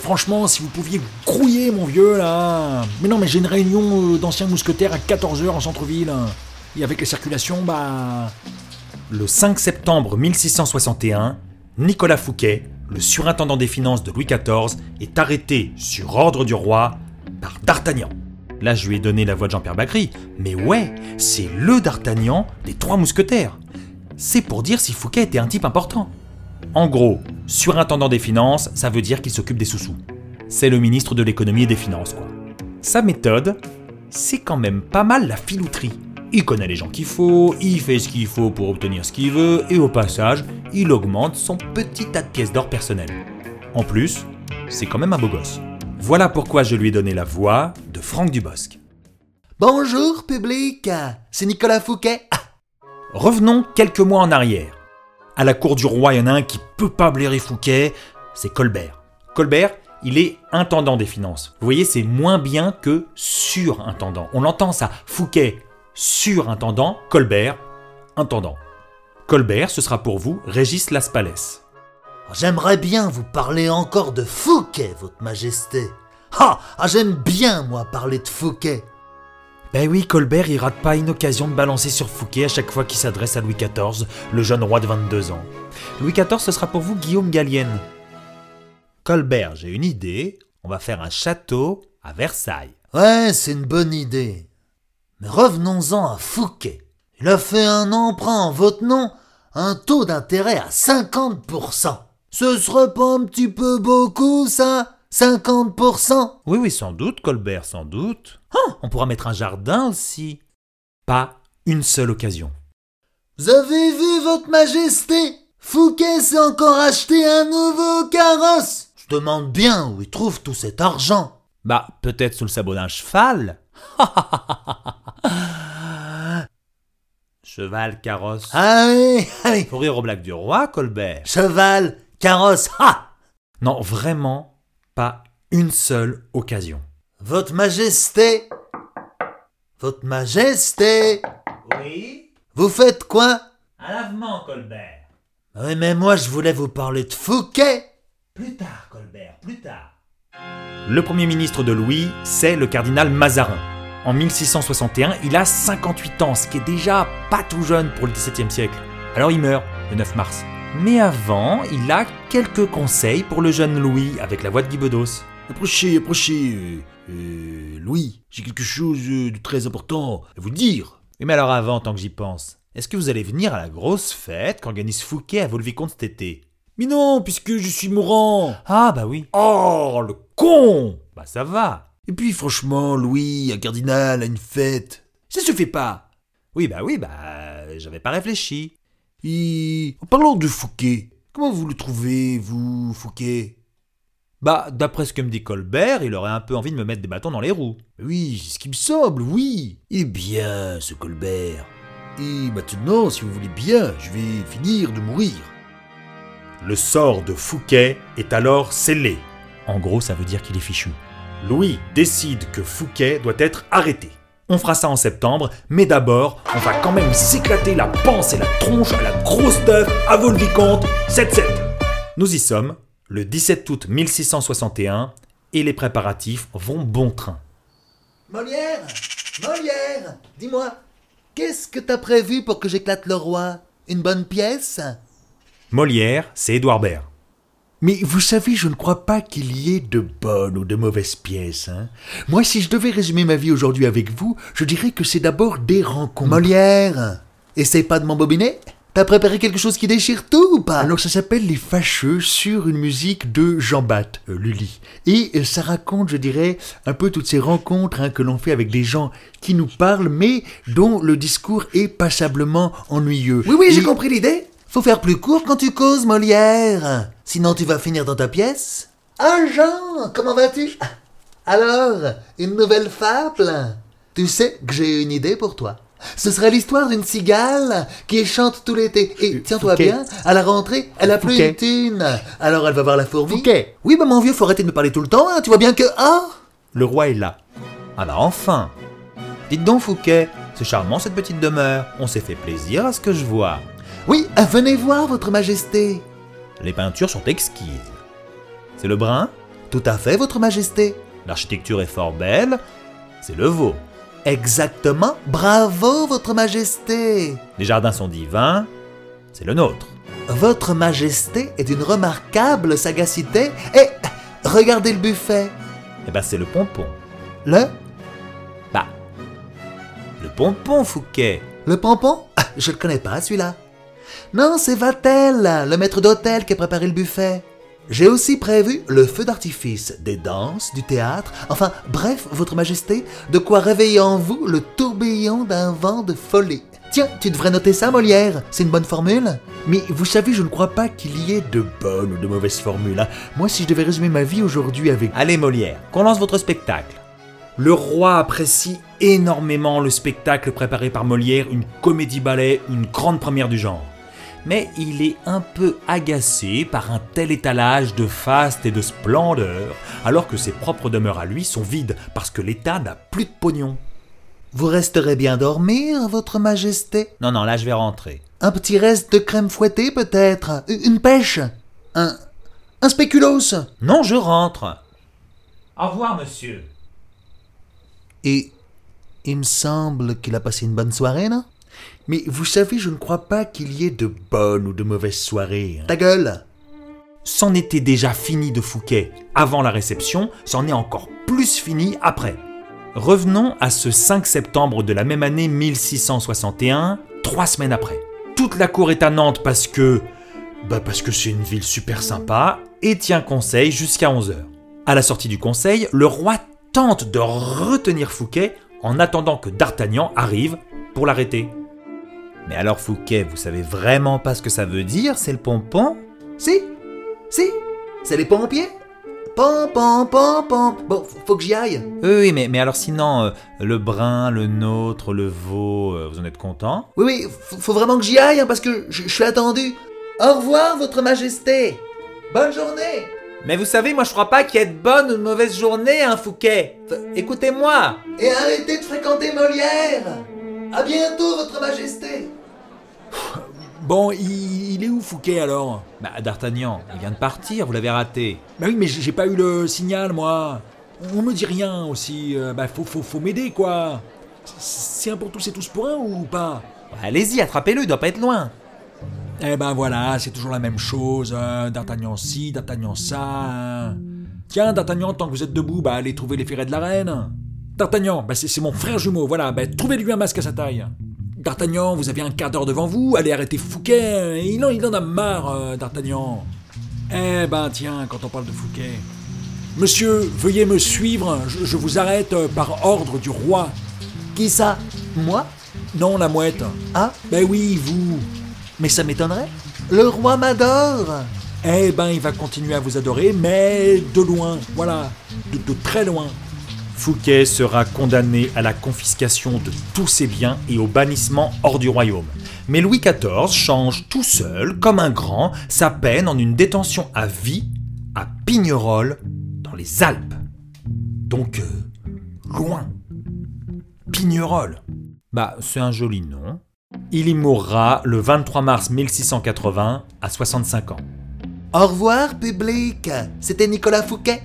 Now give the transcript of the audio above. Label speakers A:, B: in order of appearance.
A: Franchement, si vous pouviez grouiller, mon vieux, là. Mais non, mais j'ai une réunion euh, d'anciens mousquetaires à 14h en centre-ville. Et avec la circulation, bah.
B: Le 5 septembre 1661, Nicolas Fouquet, le surintendant des finances de Louis XIV, est arrêté sur ordre du roi par D'Artagnan. Là, je lui ai donné la voix de Jean-Pierre Bacry, mais ouais, c'est le D'Artagnan des trois mousquetaires. C'est pour dire si Fouquet était un type important. En gros, surintendant des finances, ça veut dire qu'il s'occupe des sous-sous. C'est le ministre de l'économie et des finances, quoi. Sa méthode, c'est quand même pas mal la filouterie. Il connaît les gens qu'il faut, il fait ce qu'il faut pour obtenir ce qu'il veut, et au passage, il augmente son petit tas de pièces d'or personnel. En plus, c'est quand même un beau gosse. Voilà pourquoi je lui ai donné la voix de Franck Dubosc.
C: Bonjour public, c'est Nicolas Fouquet.
B: Revenons quelques mois en arrière. À la cour du roi, il y en a un qui peut pas blairer Fouquet, c'est Colbert. Colbert, il est intendant des finances. Vous voyez, c'est moins bien que surintendant. On l'entend ça. Fouquet, surintendant, Colbert, intendant. Colbert, ce sera pour vous Régis Laspalès.
C: J'aimerais bien vous parler encore de Fouquet, votre majesté. Ah, ah, j'aime bien moi parler de Fouquet.
B: Ben oui, Colbert, il rate pas une occasion de balancer sur Fouquet à chaque fois qu'il s'adresse à Louis XIV, le jeune roi de 22 ans. Louis XIV, ce sera pour vous Guillaume Gallienne. Colbert, j'ai une idée, on va faire un château à Versailles.
C: Ouais, c'est une bonne idée. Mais revenons-en à Fouquet. Il a fait un emprunt en votre nom, un taux d'intérêt à 50%. Ce serait pas un petit peu beaucoup, ça? 50%
B: Oui, oui, sans doute, Colbert, sans doute. On pourra mettre un jardin aussi. Pas une seule occasion.
C: Vous avez vu, votre majesté? Fouquet s'est encore acheté un nouveau carrosse Je demande bien où il trouve tout cet argent.
B: Bah, peut-être sous le sabot d'un cheval Cheval, carrosse.
C: Allez, allez
B: Faut rire aux blagues du roi, Colbert.
C: Cheval, carrosse, ha
B: Non, vraiment, pas une seule occasion.
C: Votre majesté Votre majesté
B: Oui
C: Vous faites quoi?
B: Un lavement, Colbert.
C: Oui, mais moi je voulais vous parler de Fouquet
B: Plus tard, Colbert, plus tard. Le premier ministre de Louis, c'est le cardinal Mazarin. En 1661, il a 58 ans, ce qui est déjà pas tout jeune pour le XVIIe siècle. Alors il meurt le 9 mars. Mais avant, il a quelques conseils pour le jeune Louis avec la voix de Guy Bedos.
A: Approchez, approchez. euh, euh, Louis, j'ai quelque chose de très important à vous dire.
B: Mais alors avant, tant que j'y pense, est-ce que vous allez venir à la grosse fête qu'organise Fouquet à Vaux-le-Vicomte cet été?
A: Mais non, puisque je suis mourant.
B: Ah bah oui.
A: Oh, le con
B: Bah ça va.
A: Et puis franchement, Louis, un cardinal à une fête, ça se fait pas.
B: Oui bah oui, bah j'avais pas réfléchi.
A: Et en parlant de Fouquet, comment vous le trouvez, vous, Fouquet?
B: Bah d'après ce que me dit Colbert, il aurait un peu envie de me mettre des bâtons dans les roues.
A: Oui, c'est ce qui me semble, oui. Est bien, ce Colbert. Et maintenant, si vous voulez bien, je vais finir de mourir.
B: Le sort de Fouquet est alors scellé. En gros, ça veut dire qu'il est fichu. Louis décide que Fouquet doit être arrêté. On fera ça en septembre, mais d'abord, on va quand même s'éclater la panse et la tronche à la grosse teuf à Vaux-le-Vicomte 7-7. Nous y sommes, le 17 août 1661, et les préparatifs vont bon train.
C: Molière Molière Dis-moi, qu'est-ce que t'as prévu pour que j'éclate le roi? Une bonne pièce?
B: Molière, c'est Édouard Baird.
A: Mais vous savez, je ne crois pas qu'il y ait de bonnes ou de mauvaises pièces. hein. Moi, si je devais résumer ma vie aujourd'hui avec vous, je dirais que c'est d'abord des rencontres.
C: Molière Essaye pas de m'embobiner? T'as préparé quelque chose qui déchire tout ou pas
A: Alors ça s'appelle Les Fâcheux sur une musique de Jean Bat, euh, Lully. Et euh, ça raconte, je dirais, un peu toutes ces rencontres hein, que l'on fait avec des gens qui nous parlent, mais dont le discours est passablement ennuyeux.
C: Oui, oui, j'ai compris l'idée. Faut faire plus court quand tu causes, Molière. Sinon, tu vas finir dans ta pièce. Ah, Jean, comment vas-tu? Alors, une nouvelle fable Tu sais que j'ai une idée pour toi. Ce serait l'histoire d'une cigale qui chante tout l'été. Et
A: Euh,
C: tiens-toi bien, à la rentrée, elle a plus une thune. Alors elle va voir la fourmi.
A: Fouquet.
C: Oui, bah mon vieux, faut arrêter de me parler tout le temps. hein. Tu vois bien que... Ah
B: Le roi est là. Ah bah enfin Dites donc Fouquet, c'est charmant cette petite demeure. On s'est fait plaisir à ce que je vois.
C: Oui, venez voir, votre majesté.
B: Les peintures sont exquises. C'est le brun?
C: Tout à fait, Votre Majesté.
B: L'architecture est fort belle, c'est le veau.
C: Exactement. Bravo, Votre Majesté.
B: Les jardins sont divins, c'est le nôtre.
C: Votre Majesté est d'une remarquable sagacité. Et regardez le buffet.
B: Eh ben c'est le pompon.
C: Le?
B: Bah, le pompon, Fouquet.
C: Le pompon? Ah, Je le connais pas, celui-là. Non, c'est Vatel, le maître d'hôtel qui a préparé le buffet. J'ai aussi prévu le feu d'artifice, des danses, du théâtre, enfin, bref, Votre Majesté, de quoi réveiller en vous le tourbillon d'un vent de folie. Tiens, tu devrais noter ça, Molière, c'est une bonne formule
A: Mais vous savez, je ne crois pas qu'il y ait de bonnes ou de mauvaises formules. hein. Moi, si je devais résumer ma vie aujourd'hui avec...
B: Allez Molière, qu'on lance votre spectacle. Le roi apprécie énormément le spectacle préparé par Molière, une comédie-ballet, une grande première du genre. Mais il est un peu agacé par un tel étalage de faste et de splendeur, alors que ses propres demeures à lui sont vides, parce que l'État n'a plus de pognon.
C: Vous resterez bien dormir, Votre Majesté?
B: Non, non, là je vais rentrer.
C: Un petit reste de crème fouettée, peut-être? Une pêche? Un... un spéculoos?
B: Non, je rentre. Au revoir, monsieur.
C: Et... il me semble qu'il a passé une bonne soirée, non?
A: Mais vous savez, je ne crois pas qu'il y ait de bonnes ou de mauvaises soirées. hein.
C: Ta gueule
B: C'en était déjà fini de Fouquet avant la réception, c'en est encore plus fini après. Revenons à ce 5 septembre de la même année 1661, trois semaines après. Toute la cour est à Nantes parce que. Bah parce que c'est une ville super sympa et tient conseil jusqu'à 11h. À la sortie du conseil, le roi tente de retenir Fouquet en attendant que D'Artagnan arrive pour l'arrêter. Mais alors Fouquet, vous savez vraiment pas ce que ça veut dire, c'est le pompon?
C: Si? Si? C'est les pompiers? Pom, pom, pom, pom. Bon, faut- que j'y aille.
B: Oui, oui, mais, mais alors sinon, euh, le brun, le nôtre, le veau, euh, vous en êtes content?
C: Oui, oui, faut, faut vraiment que j'y aille, hein, parce que je je suis attendu. Au revoir, Votre Majesté. Bonne journée.
B: Mais vous savez, moi je crois pas qu'il y ait de bonne ou de mauvaise journée, hein, Fouquet. Écoutez-moi.
C: Et arrêtez de fréquenter Molière. À bientôt, Votre Majesté
A: Bon, il, il est où Fouquet alors?
B: Bah, D'Artagnan, il vient de partir, vous l'avez raté.
A: Bah oui, mais j'ai pas eu le signal, moi. On me dit rien aussi. euh, bah faut, faut, faut m'aider, quoi. C'est un pour tous et tous pour un ou pas?
B: Bah, Allez-y, attrapez-le, il doit pas être loin.
A: Eh ben voilà, c'est toujours la même chose. hein. D'Artagnan ci, D'Artagnan ça. hein. Tiens, D'Artagnan, tant que vous êtes debout, bah allez trouver les ferrets de la reine. D'Artagnan, bah c'est c'est mon frère jumeau, voilà, bah trouvez-lui un masque à sa taille. D'Artagnan, vous avez un quart d'heure devant vous, allez arrêter Fouquet, hein. il en, il en a marre, euh, D'Artagnan. Eh ben tiens, quand on parle de Fouquet. Monsieur, veuillez me suivre, je, je vous arrête euh, par ordre du roi.
C: Qui ça? Moi?
A: Non, la mouette.
C: Ah?
A: Ben oui, vous.
C: Mais ça m'étonnerait. Le roi m'adore
A: Eh ben, il va continuer à vous adorer, mais de loin, voilà, de, de très loin.
B: Fouquet sera condamné à la confiscation de tous ses biens et au bannissement hors du royaume. Mais Louis XIV change tout seul, comme un grand, sa peine en une détention à vie à Pignerol, dans les Alpes. Donc, euh, loin. Pignerol. Bah, c'est un joli nom. Il y mourra le 23 mars 1680 à 65 ans.
C: Au revoir, public C'était Nicolas Fouquet